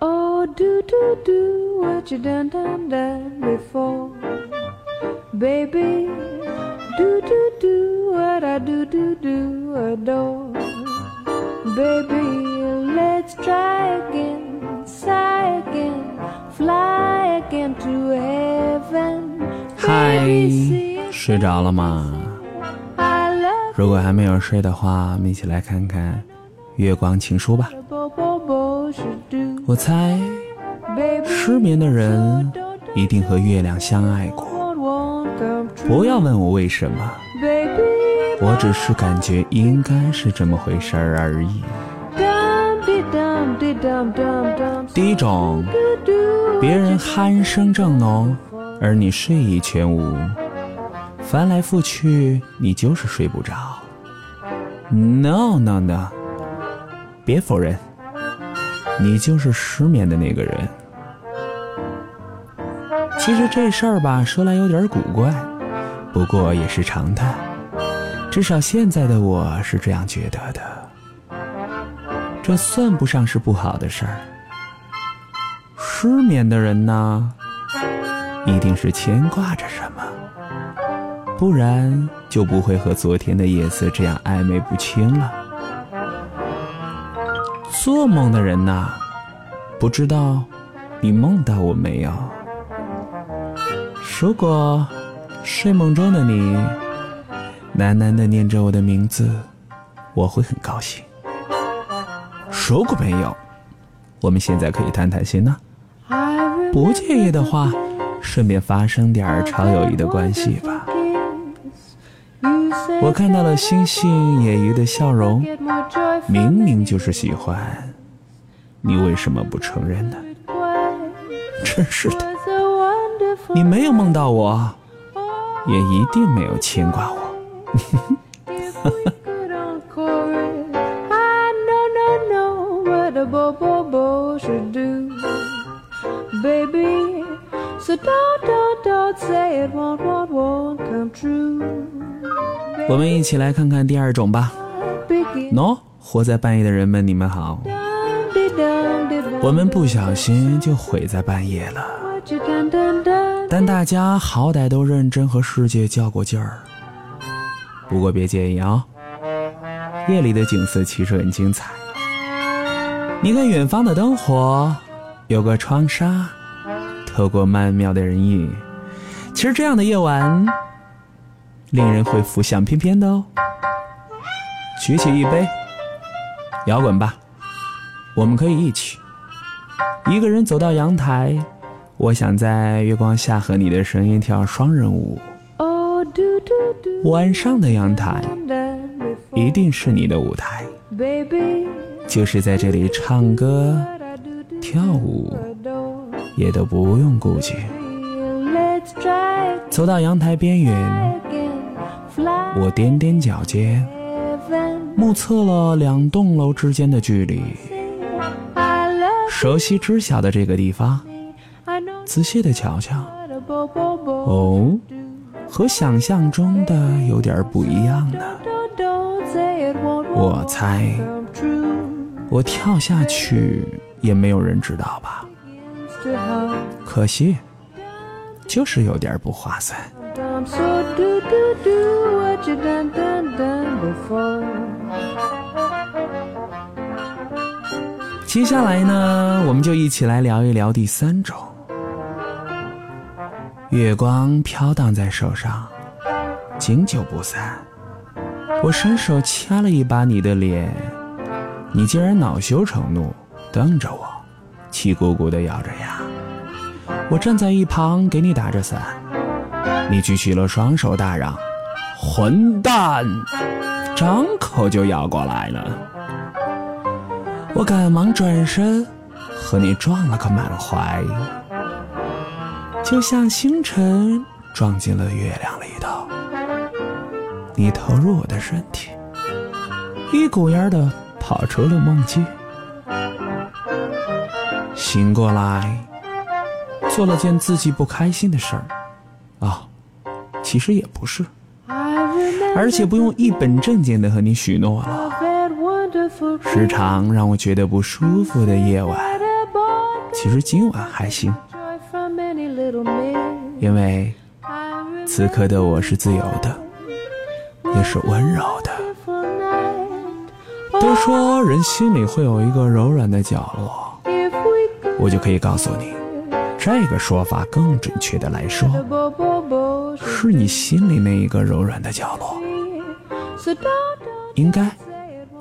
Oh, do do do what you done done done before, baby. Do do do what I do do do adore, baby. Let's try again, sigh again, fly. 嗨睡着了吗？如果还没有睡的话，我们一起来看看《月光情书》吧。我猜失眠的人一定和月亮相爱过。不要问我为什么，我只是感觉应该是这么回事儿而已。第一种，别人鼾声正浓，而你睡意全无，翻来覆去，你就是睡不着。No no no，别否认，你就是失眠的那个人。其实这事儿吧，说来有点古怪，不过也是常态。至少现在的我是这样觉得的。这算不上是不好的事儿。失眠的人呢，一定是牵挂着什么，不然就不会和昨天的夜色这样暧昧不清了。做梦的人呐，不知道你梦到我没有？如果睡梦中的你喃喃地念着我的名字，我会很高兴。如果没有，我们现在可以谈谈心呢。不介意的话，顺便发生点超友谊的关系吧。我看到了星星业余的笑容，明明就是喜欢，你为什么不承认呢？真是的，你没有梦到我，也一定没有牵挂我。哈 哈我们一起来看看第二种吧。喏活在半夜的人们你们好。我们不小心就毁在半夜了。但大家好歹都认真和世界较过劲儿。不过别介意啊。夜里的景色其实很精彩。你看远方的灯火有个窗纱。透过曼妙的人影。其实这样的夜晚，令人会浮想翩翩的哦。举起一杯，摇滚吧，我们可以一起。一个人走到阳台，我想在月光下和你的声音跳双人舞。Oh. 晚上的阳台一定是你的舞台，就是在这里唱歌、跳舞.也都不用顾及走到阳台边缘我踮踮脚尖目测了两栋楼之间的距离熟悉之下的这个地方仔细的瞧瞧哦和想象中的有点不一样呢。我猜我跳下去也没有人知道吧。可惜，就是有点不划算。接下来呢，我们就一起来聊一聊第三种。月光飘荡在手上，经久不散。我伸手掐了一把你的脸，你竟然恼羞成怒，瞪着我，气鼓鼓地咬着牙。我站在一旁给你打着伞，你举起了双手大嚷：“混蛋！”张口就咬过来了。我赶忙转身，和你撞了个满怀，就像星辰撞进了月亮里头。你投入我的身体，一股烟的跑出了梦境。醒过来做了件自己不开心的事儿。啊其实也不是。而且不用一本正经的和你许诺了。时常让我觉得不舒服的夜晚其实今晚还行。因为此刻的我是自由的也是温柔的。都说人心里会有一个柔软的角落我就可以告诉你，这个说法更准确的来说，是你心里那一个柔软的角落，应该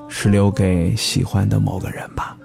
是留给喜欢的某个人吧。